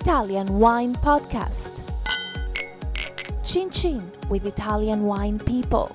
Italian Wine Podcast. Chin Chin with Italian wine people.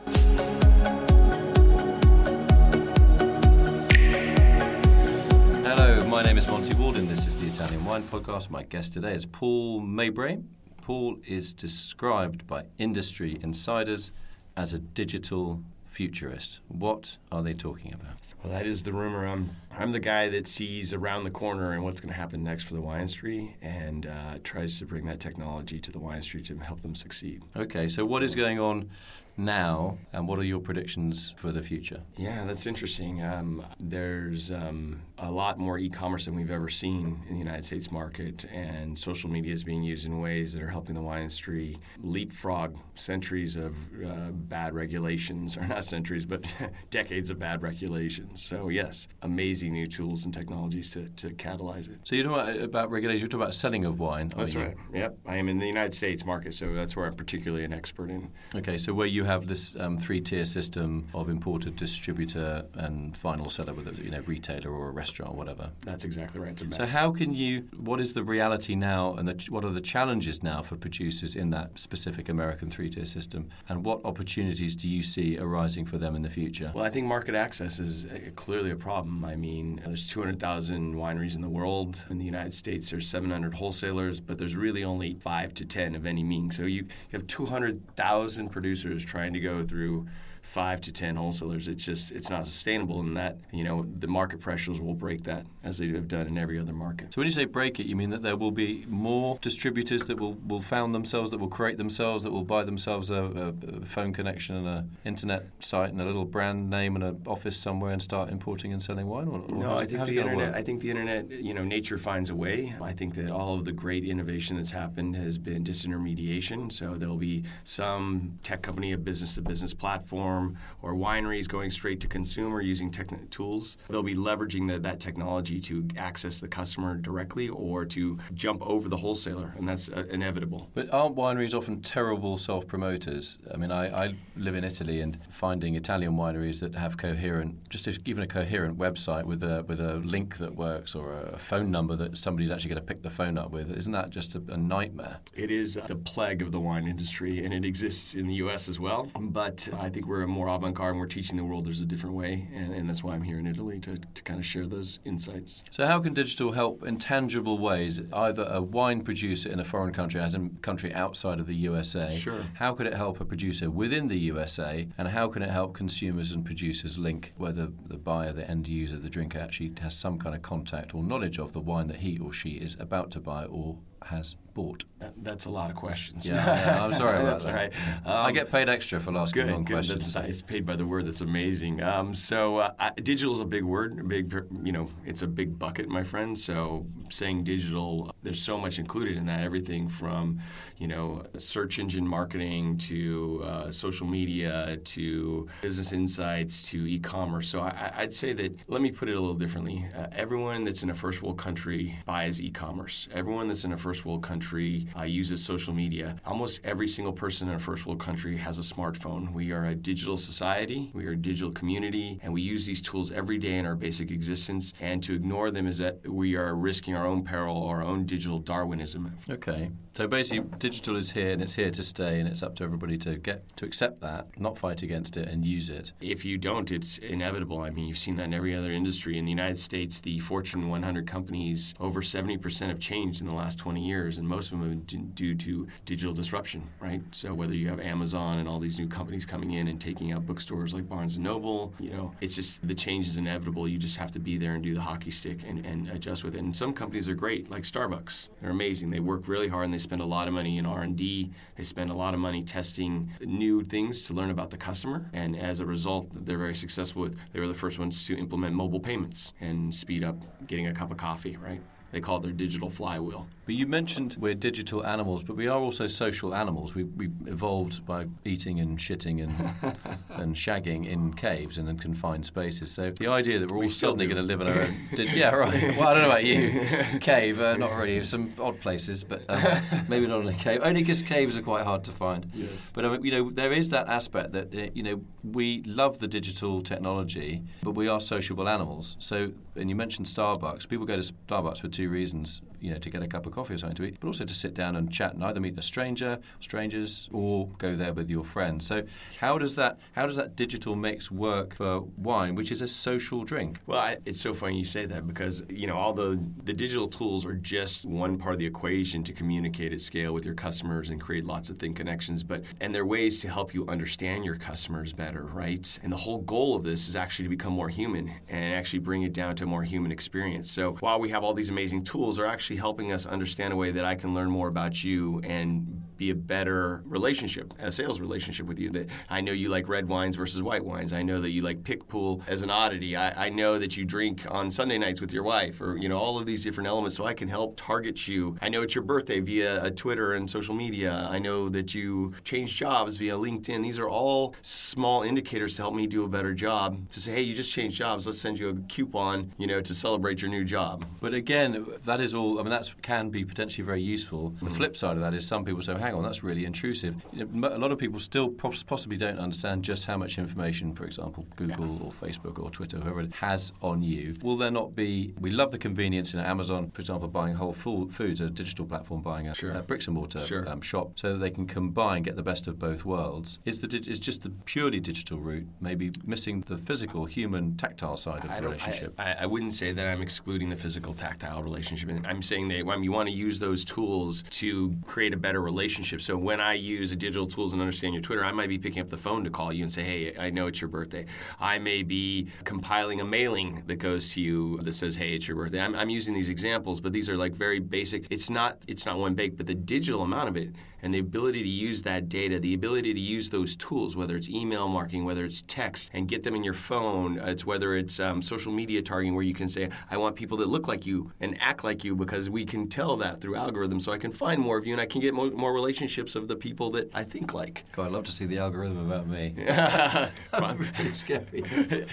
Hello, my name is Monty Waldin. This is the Italian Wine Podcast. My guest today is Paul Mabray. Paul is described by industry insiders as a digital futurist. What are they talking about? Well, that is the rumor. I'm I'm the guy that sees around the corner and what's going to happen next for the wine industry, and uh, tries to bring that technology to the wine industry to help them succeed. Okay, so what is going on now, and what are your predictions for the future? Yeah, that's interesting. Um, there's um, a lot more e-commerce than we've ever seen in the United States market, and social media is being used in ways that are helping the wine industry leapfrog centuries of uh, bad regulations, or not centuries, but decades of bad regulations. So yes, amazing new tools and technologies to, to catalyze it. So you're talking about, about regulation. You're talking about selling of wine. That's you? right. Yep, I am in the United States market, so that's where I'm particularly an expert in. Okay, so where you have this um, three-tier system of importer, distributor, and final seller, with a you know retailer or a restaurant or whatever. That's exactly right. It's a mess. So how can you? What is the reality now, and the, what are the challenges now for producers in that specific American three-tier system, and what opportunities do you see arising for them in the future? Well, I think market access is uh, clearly a problem. I mean, there's 200,000 wineries in the world. In the United States, there's 700 wholesalers, but there's really only five to 10 of any meaning. So you, you have 200,000 producers trying to go through five to 10 wholesalers. It's just, it's not sustainable. And that, you know, the market pressures will break that as they have done in every other market. So when you say break it, you mean that there will be more distributors that will, will found themselves, that will create themselves, that will buy themselves a, a, a phone connection and an internet site and a little brand name and an office somewhere and start importing and selling wine? Or, or No, I think the internet. work? I think the internet. You know, nature finds a way. I think that all of the great innovation that's happened has been disintermediation. So there'll be some tech company, a business-to-business platform, or wineries going straight to consumer using techn tools. They'll be leveraging the, that technology to access the customer directly or to jump over the wholesaler, and that's uh, inevitable. But aren't wineries often terrible self-promoters? I mean, I, I live in Italy and finding Italian wineries that have coherent, just even a coherent website with a with a link that works or a phone number that somebody's actually going to pick the phone up with, isn't that just a, a nightmare? It is the plague of the wine industry, and it exists in the U.S. as well. But I think we're more avant-garde, and we're teaching the world there's a different way, and, and that's why I'm here in Italy to, to kind of share those insights. So, how can digital help in tangible ways? Either a wine producer in a foreign country, as in country outside of the USA. Sure. How could it help a producer within the USA, and how can it help consumers and producers link whether the buyer, the end user, the drinker actually has some kind of contact or knowledge of the wine that he or she is about to buy or has bought? That's a lot of questions. Yeah, yeah, I'm sorry about That's that. all right. I Um, get paid extra for asking Good, long good. questions. That's nice. Paid by the word. That's amazing. Um, so, uh, digital is a big word. Big, you know, it's a big bucket, my friend. So, saying digital, there's so much included in that. Everything from, you know, search engine marketing to uh, social media to business insights to e-commerce. So, I, I'd say that. Let me put it a little differently. Uh, everyone that's in a first world country buys e-commerce. Everyone that's in a first world country uh, uses social media. Almost every single person in a first world country has a smartphone. We are a digital society, we are a digital community, and we use these tools every day in our basic existence. And to ignore them is that we are risking our own peril our own digital Darwinism. Okay. So basically, digital is here and it's here to stay, and it's up to everybody to get to accept that, not fight against it, and use it. If you don't, it's inevitable. I mean, you've seen that in every other industry. In the United States, the Fortune 100 companies, over 70% have changed in the last 20 years, and most of them have been due to digital disruption, right? So whether you have Amazon and all these new companies coming in and taking out bookstores like Barnes & Noble, you know, it's just the change is inevitable. You just have to be there and do the hockey stick and, and adjust with it. And some companies are great, like Starbucks. They're amazing. They work really hard and they spend a lot of money in R&D. They spend a lot of money testing new things to learn about the customer. And as a result, they're very successful with, they were the first ones to implement mobile payments and speed up getting a cup of coffee, right? They call it their digital flywheel. But you mentioned we're digital animals, but we are also social animals. We, we evolved by eating and shitting and and shagging in caves and in confined spaces. So the idea that we're all We still suddenly going to live in our own, di- yeah, right. Well, I don't know about you, cave, uh, not really. Some odd places, but um, maybe not in a cave. Only because caves are quite hard to find. Yes. But um, you know, there is that aspect that uh, you know we love the digital technology, but we are sociable animals. So, and you mentioned Starbucks. People go to Starbucks for two reasons. You know, to get a cup of coffee or something to eat, but also to sit down and chat and either meet a stranger, strangers, or go there with your friends. So how does that how does that digital mix work for wine, which is a social drink? Well, I, it's so funny you say that because you know all the digital tools are just one part of the equation to communicate at scale with your customers and create lots of thin connections. But and they're ways to help you understand your customers better, right? And the whole goal of this is actually to become more human and actually bring it down to a more human experience. So while we have all these amazing tools, they're actually helping us understand a way that I can learn more about you and be a better relationship, a sales relationship with you. That I know you like red wines versus white wines. I know that you like Picpoul as an oddity. I, I know that you drink on Sunday nights with your wife, or you know all of these different elements. So I can help target you. I know it's your birthday via uh, Twitter and social media. I know that you change jobs via LinkedIn. These are all small indicators to help me do a better job. To say, hey, you just changed jobs. Let's send you a coupon, you know, to celebrate your new job. But again, that is all. I mean, that can be potentially very useful. The mm-hmm. flip side of that is some people say, hang on, that's really intrusive. You know, a lot of people still possibly don't understand just how much information, for example, Google yeah. or Facebook or Twitter, whoever it has on you. Will there not be? We love the convenience in Amazon, for example, buying Whole Foods, a digital platform, buying a, sure. a bricks and mortar sure. um, shop, so that they can combine, get the best of both worlds. Is the is just the purely digital route maybe missing the physical, human, tactile side of I the relationship? I, I, wouldn't say that I'm excluding the physical, tactile relationship. I'm saying that when you want to use those tools to create a better relationship. So when I use a digital tools and understand your Twitter, I might be picking up the phone to call you and say, "Hey, I know it's your birthday." I may be compiling a mailing that goes to you that says, "Hey, it's your birthday." I'm, I'm using these examples, but these are like very basic. It's not it's not one bake, but the digital amount of it and the ability to use that data, the ability to use those tools, whether it's email marketing, whether it's text, and get them in your phone. Uh, it's whether it's um, social media targeting, where you can say, "I want people that look like you and act like you," because we can tell that through algorithms. So I can find more of you, and I can get more, more relationships of the people that I think like. God, I'd love to see the algorithm about me. really scary.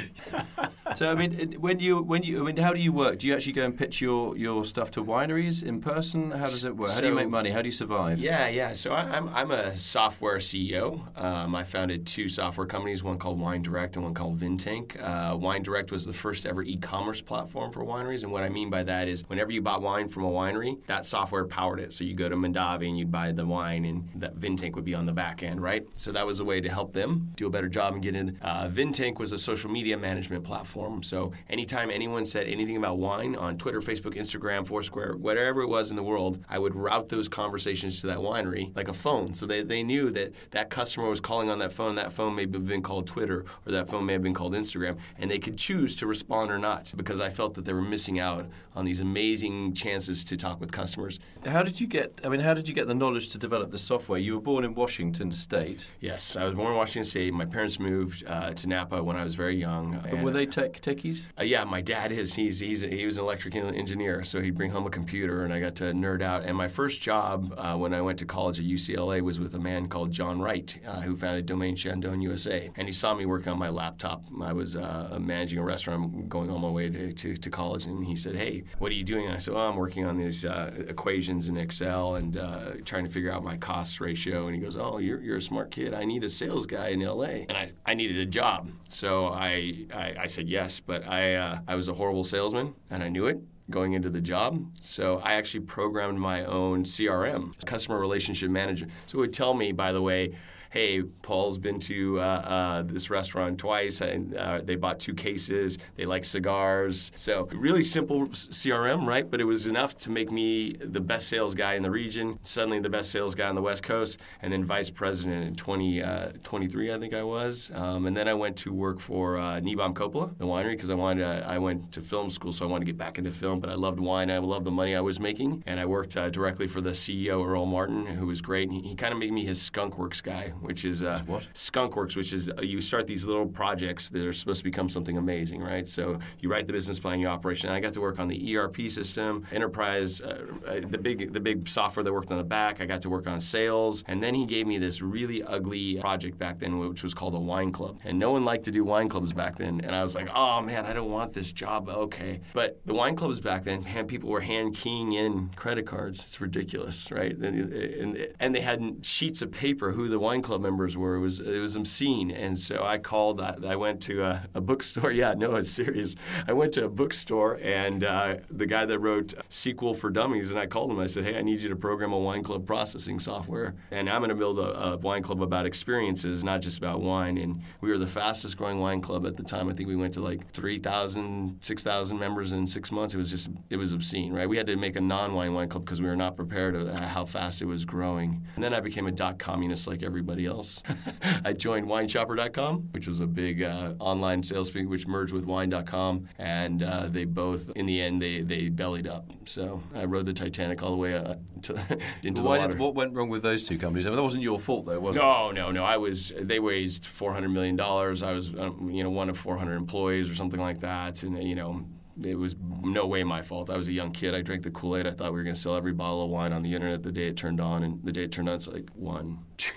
so I mean, when you when you I mean, how do you work? Do you actually go and pitch your your stuff to wineries in person? How does it work? How do you make money? How do you survive? Yeah, yeah. So I, am I'm, I'm a software CEO. Um, I founded two software companies, one called Wine Direct and one called Vintank. Uh, wine Direct was the first ever e-commerce platform for wineries, and what I mean by that is whenever you bought wine from a winery, that software powered it. So you go to Mondavi and you'd buy the wine, and that Vintank would be on the back end, right? So that was a way to help them do a better job and get in. Uh, Vintank was a social media management platform. So anytime anyone said anything about wine on Twitter, Facebook, Instagram, Foursquare, whatever it was in the world, I would route those conversations to that winery like a phone. So they, they knew that that customer was calling on that phone. That phone may have been called Twitter or that phone may have been called Instagram. And they could choose to respond or not because I felt that they were missing out on these amazing chances to talk with customers. How did you get, I mean, how did you get the knowledge to develop the software? You were born in Washington State. Yes, I was born in Washington State. My parents moved uh, to Napa when I was very young. Were they tech techies? Uh, yeah, my dad is. He's, he's he was an electrical engineer, so he'd bring home a computer, and I got to nerd out. And my first job uh, when I went to college at UCLA was with a man called John Wright, uh, who founded Domaine Chandon USA. And he saw me working on my laptop. I was uh, managing a restaurant going on my way to, to, to, college, and he said, Hey, what are you doing? And I said, Oh, I'm working on these uh, equations in Excel and uh, trying to figure out my cost ratio. And he goes, Oh, you're, you're a smart kid. I need a sales guy in LA. And I, I needed a job. So I, I, I said yes, but I, uh, I was a horrible salesman, and I knew it going into the job. So I actually programmed my own CRM, customer relationship manager. So it would tell me, by the way, hey, Paul's been to uh, uh, this restaurant twice, and uh, they bought two cases. They like cigars. So really simple CRM, right? But it was enough to make me the best sales guy in the region. Suddenly, the best sales guy on the West Coast, and then vice president in 2023, uh, I think I was. Um, and then I went to work for uh, Niebaum-Coppola, the winery, because I wanted. To, I went to film school, so I wanted to get back into film. But I loved wine. I loved the money I was making, and I worked uh, directly for the CEO Erle Martin, who was great. And he, he kind of made me his skunk works guy which is uh, Skunkworks, which is uh, you start these little projects that are supposed to become something amazing, right? So you write the business plan, your operation. I got to work on the ERP system, enterprise, uh, uh, the big the big software that worked on the back. I got to work on sales, and then he gave me this really ugly project back then, which was called a wine club, and no one liked to do wine clubs back then. And I was like, oh man, I don't want this job. Okay, but the wine clubs back then, man, people were hand keying in credit cards. It's ridiculous, right? And, and, and they had sheets of paper who the wine club club members were. It was it was obscene, and so I called. I, I went to a, a, bookstore. Yeah, no, it's serious. I went to a bookstore, and uh, the guy that wrote SQL for Dummies, and I called him. I said, "Hey, I need you to program a wine club processing software, and I'm going to build a, a wine club about experiences, not just about wine." And we were the fastest growing wine club at the time. I think we went to like 3,000, 6,000 members in six months. It was just it was obscene, right? We had to make a non-wine wine club because we were not prepared of how fast it was growing. And then I became a dot communist like everybody else. I joined WineShopper.com, which was a big uh, online sales thing, which merged with Wine.com, and uh, they both, in the end, they they bellied up. So I rode the Titanic all the way uh, to, into the water. Did, what went wrong with those two companies? I mean, that wasn't your fault, though, was it? No, no, no. I was. They raised four hundred million dollars. I was, um, you know, one of four hundred employees or something like that, and you know, it was no way my fault. I was a young kid. I drank the Kool Aid. I thought we were going to sell every bottle of wine on the internet the day it turned on, and the day it turned on, it's like one, two.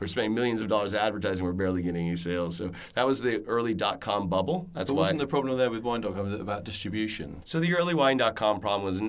we're spending millions of dollars advertising. We're barely getting any sales. So that was the early dot com bubble. That's But why. wasn't the problem there with Wine.com about distribution? So the early wine.com problem was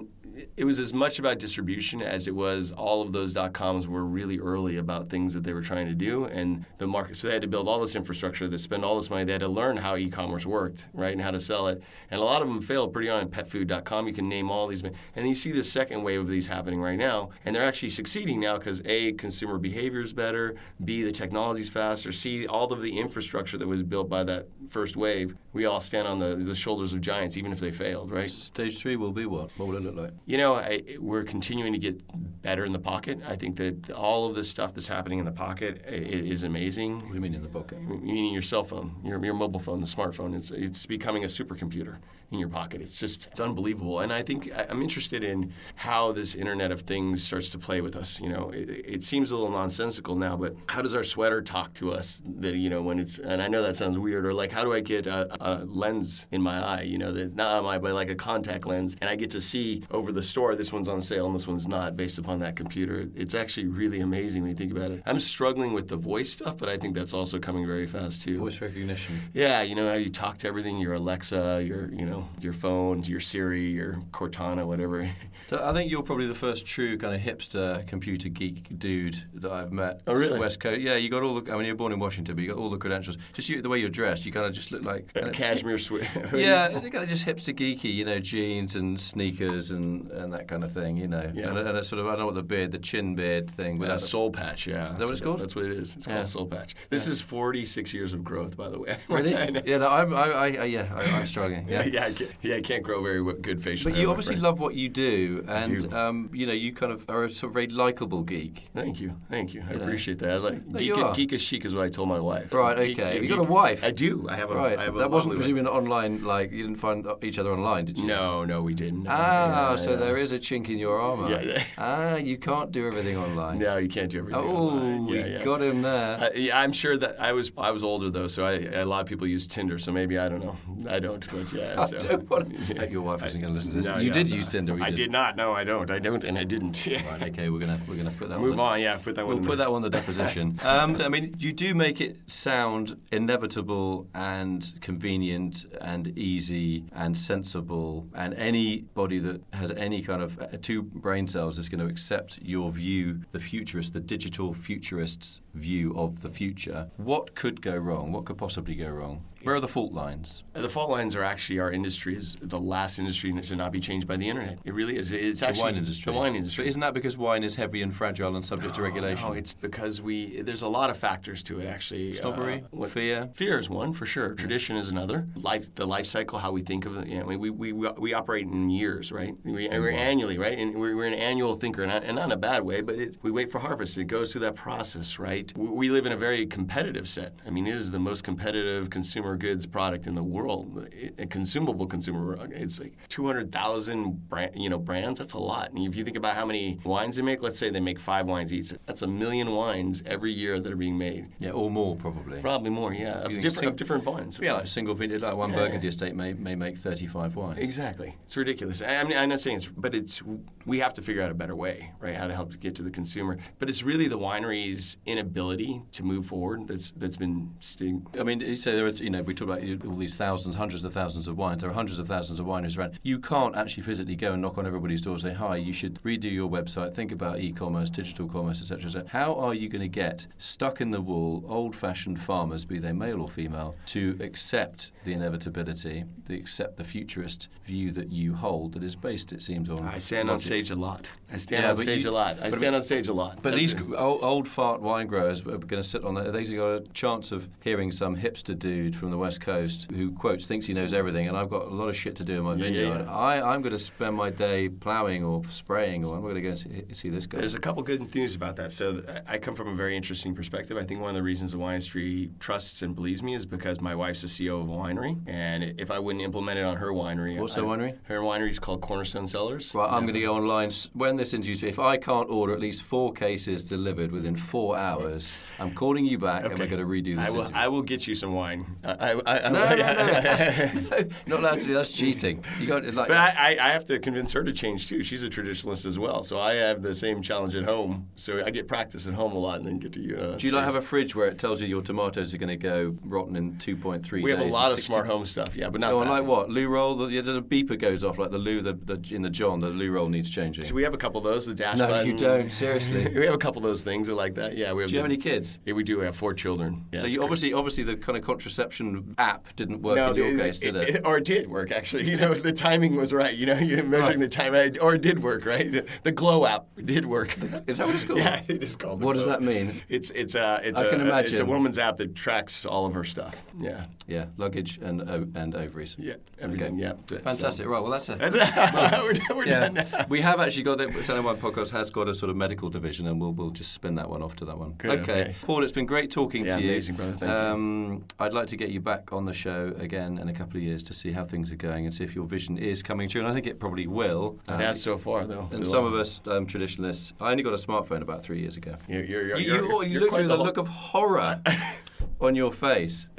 it was as much about distribution as it was all of those dot coms were really early about things that they were trying to do and the market so they had to build all this infrastructure they spend all this money they had to learn how e-commerce worked right and how to sell it and a lot of them failed pretty on petfood.com you can name all these and you see the second wave of these happening right now and they're actually succeeding now because a consumer behavior is better b the technology's faster c all of the infrastructure that was built by that first wave we all stand on the, the shoulders of giants even if they failed right Stage three will be what? What will it look like? You know, I, we're continuing to get better in the pocket. I think that all of this stuff that's happening in the pocket is amazing. What do you mean in the pocket? Meaning your cell phone, your, your mobile phone, the smartphone. It's it's becoming a supercomputer in your pocket. It's just it's unbelievable. And I think I'm interested in how this Internet of Things starts to play with us. You know, it, it seems a little nonsensical now, but how does our sweater talk to us? That you know when it's and I know that sounds weird. Or like how do I get a, a lens in my eye? You know, that not on my but like a contact lens, and I get to see over the store this one's on sale and this one's not based upon that computer. It's actually really amazing when you think about it. I'm struggling with the voice stuff, but I think that's also coming very fast too. Voice recognition. Yeah, you know how you talk to everything, your Alexa, your you know your phone, your Siri, your Cortana, whatever. So I think you're probably the first true kind of hipster computer geek dude that I've met. Oh, really? West Coast. Yeah, you got all the. I mean, you're born in Washington, but you got all the credentials. Just you, the way you're dressed, you kind of just look like. A cashmere sweat. Yeah, they're kind of just hipster geeky, you know, jeans and sneakers and, and that kind of thing, you know. Yeah. And, a, and a sort of, I don't know what the beard, the chin beard thing. Uh, Without soul patch, yeah. Is that what it's called? That's what it is. It's Yeah. called soul patch. This is 46 years of growth, by the way. Really? Yeah, no, I'm, I, I, I, yeah, I, I'm struggling. yeah, Yeah. yeah, I can't, yeah, I can't grow very good facial But hair, you obviously love what you do, and do. um, you know you kind of are a sort of very likable geek. Thank you, thank you. I You know. appreciate that. I like No, geek, geek as chic is what I told my wife. Right, okay. geek- You got a wife? I do. I have a. Right, I have a that wasn't presuming online. Like you didn't find each other online, did you? No, no, we didn't. Ah, Yeah, so yeah. there is a chink in your armor. Yeah. ah, you can't do everything online. No, you can't do everything. Oh, online. we Yeah, got him there. Uh, yeah, I'm sure that I was I was older though, so I, a lot of people use Tinder. So maybe I don't know. I don't, but yeah. I so. don't want your wife isn't going to listen to this. No, you did use Tinder. I did not. No, I don't. I don't, and I didn't. Yeah. Right. Okay. We're gonna we're gonna put that. Move on. the- on. Yeah, put that one. We'll put the- that on the deposition. um, I mean, you do make it sound inevitable and convenient and easy and sensible, and anybody that has any kind of uh, two brain cells is going to accept your view, the futurist, the digital futurist's view of the future. What could go wrong? What could possibly go wrong? Where are the fault lines? The fault lines are actually our industry is the last industry to not be changed by the internet. It really is. It's actually the wine industry. The wine But industry. isn't that because wine is heavy and fragile and subject to regulation? No, it's because we. There's a lot of factors to it actually. Snobbery, Uh, fear. Fear is one for sure. Tradition is another. Life, the life cycle, how we think of it. You know, we, we, we, we operate in years, right? We, we're annually, right? And we're, we're an annual thinker, and not, and not in a bad way, but it, we wait for harvest. It goes through that process, right? We, we live in a very competitive set. I mean, it is the most competitive consumer goods product in the world. A consumable consumer. It's like 200,000 brand, you know brands. That's a lot. And if you think about how many wines they make, let's say they make five wines each. That's a million wines every year that are being made. Yeah, or more probably. Probably more, yeah, of sing- of different vines. Yeah, like single vintage, like one Yeah. Burgundy estate may, may make 35 wines. Exactly. It's ridiculous. I, mean, I'm not saying saying, it's, but it's we have to figure out a better way, right? How to help get to the consumer. But it's really the winery's inability to move forward that's that's been sting. I mean, you say there are, you know, we talk about all these thousands, hundreds of thousands of wines. There are hundreds of thousands of wineries around. You can't actually physically go and knock on everybody's door and say, "Hi, you should redo your website. Think about e-commerce, digital commerce, etc." So, how are you going to get stuck in the wool, old-fashioned farmers, be they male or female, to accept the inevitability, to accept the futurist view that you hold, that is based, it seems, on I stand on stage a lot. I stand Yeah, on stage you- a lot. I stand on stage a lot. But That's these it. old, old fart wine growers are going to sit on that. They've got a chance of hearing some hipster dude from the west coast who quotes thinks he knows everything, and I've got a lot of shit to do in my Yeah, yeah, vineyard. yeah. I, I'm going to spend my day ploughing or spraying, or I'm going to go and see, see this guy. There's a couple good news about that. So uh, I come from a very interesting perspective. I think one of the reasons the wine industry trusts and believes me is because my wife's the CEO of a winery, and if I wouldn't implement it on her winery, What's her winery? Her winery is called Cornerstone Cellars. Right, I'm going to go online when this interview's. If I can't order at least four cases delivered within four hours, I'm calling you back and we're going to redo this I will. interview. I will get you some wine. I, I, I, no, no, no, no, not allowed to do. That's cheating. You got like. But I, I, I have to convince her to change too. She's a traditionalist as well, so I have the same challenge at home. So I get practice at home a lot, and then get to you. Do you like have a fridge where it tells you your tomatoes are going to go rotten in 2.3 We have a lot of 60 smart home stuff, yeah, but not Oh, like what? Loo roll? The, the beeper goes off like the loo the, the, in the John. The loo roll needs changing. So we have a couple of those. The dash no, button. you don't. Seriously. we have a couple of those things that like that. Yeah, we have. Do you have any kids? Yeah, we do. We have four children. Yeah, so you obviously, obviously, the kind of contraception app didn't work No, in your it- case, did it? Or it did work actually. You know, the timing was right. You know, you're measuring the time, right? or it did work, right? The Glow app did work. Is that what it's called? Yeah, it is called. the What does that mean? It's it's a it's I a can it's a woman's app that tracks all of her stuff. Yeah, Yeah, luggage and o- and ovaries. yeah, everything. Yeah, So- Fantastic. Right. Well, that's a. That's it. we're done- we're done now. Yeah, we have actually got the Italian Wine Podcast has got a sort of medical division, and we'll we'll just spin that one off to that one. Good, okay. Paul, it's been great talking Yeah, to you. amazing, brother. Thank you. um, I'd like to get you back on the show again in a couple of years to see how things are going and see if your vision is coming true. And I think it probably will. It Um, has so far, though. and some of us um, traditionalists. I only got a smartphone about three years ago. You're, you're, you're, You, you, you looked with a look of horror on your face.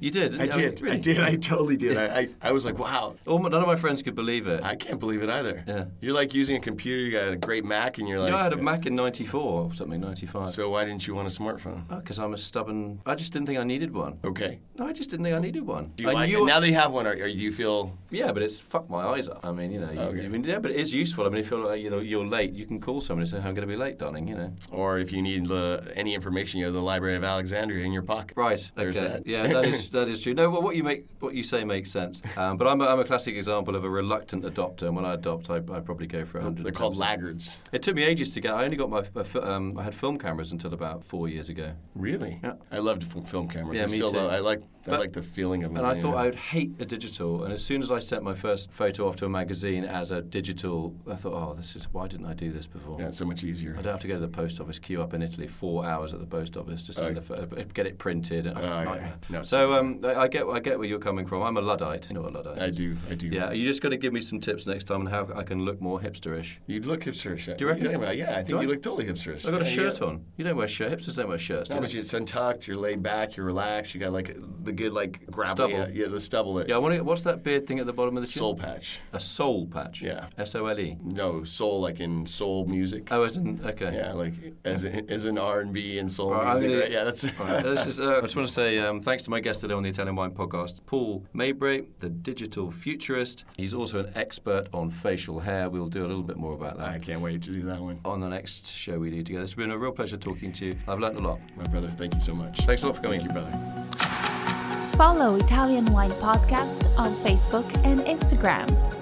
You did. I mean, did. I really. did. I totally did. I, I, I was like, wow. My- none of my friends could believe it. I can't believe it either. Yeah. You're like using a computer. You got a great Mac, and you're like. you know, I had a Mac in '94 or something, '95. So why didn't you want a smartphone? Because I'm a stubborn. I just didn't think I needed one. Okay. No, I just didn't think I needed one. Do you I like it? Now that you have one, are, are you feel Yeah, but it's fucked my eyes up. I mean, you know, you, Okay. I mean, yeah, but it is useful. I mean, if you're, you know, you're late, you can call somebody and say, "I'm going to be late, darling." You know. or if you need the, any information, you have the Library of Alexandria in your pocket. Right. There's okay. that. Yeah, that is that is true. No, well, what you make, what you say makes sense. Um, but I'm a, I'm a classic example of a reluctant adopter, and when I adopt, I, I probably go for a hundred. They're called laggards. It took me ages to get. I only got my. my um, I had film cameras until about four years ago. Really? Yeah. I loved film cameras. Yeah, I me still too. love. I like. I But- like the feeling of them. And I thought. I would hate a digital. And as soon as I sent my first photo off to a magazine as a digital, I thought, oh, this is why didn't I do this before? Yeah, it's so much easier. I don't have to go to the post office, queue up in Italy four hours at the post office to send Oh. a photo, get it printed. And, Oh, yeah. No, so um, I, I get I get where you're coming from. I'm a luddite. You know what a luddite I is? do. I do. Yeah, you just got to give me some tips next time on how I can look more hipsterish. You look hipsterish. Do you reckon? About? Yeah, I think Do I? you look totally hipsterish. I got a Yeah, shirt yeah. on. You don't wear shirts. Hipsters don't wear shirts. do No, they? but it's untucked. You're laid back. You're relaxed. You got like the good like gravel. Stubble. Yeah, yeah, the stubble. It. Yeah, I want to. What's that beard thing at the bottom of the chin? Soul patch. A soul patch. Yeah. S O L E. No, soul like in soul music. Oh, as in okay. Yeah, like as in, as in R and B and soul All right, I'm music. gonna- right? Yeah, that's. All right, this is, uh, I just want to say um, thanks to my guest today on the Italian Wine Podcast, Paul Mabray, the digital futurist. He's also an expert on facial hair. We'll do a little bit more about that I can't wait to do that one, on the next show we do together. It's been a real pleasure talking to you. I've learned a lot. my brother. Thank you so much. Thanks a lot for coming. Thank you, brother. Follow Italian Wine Podcast on Facebook and Instagram.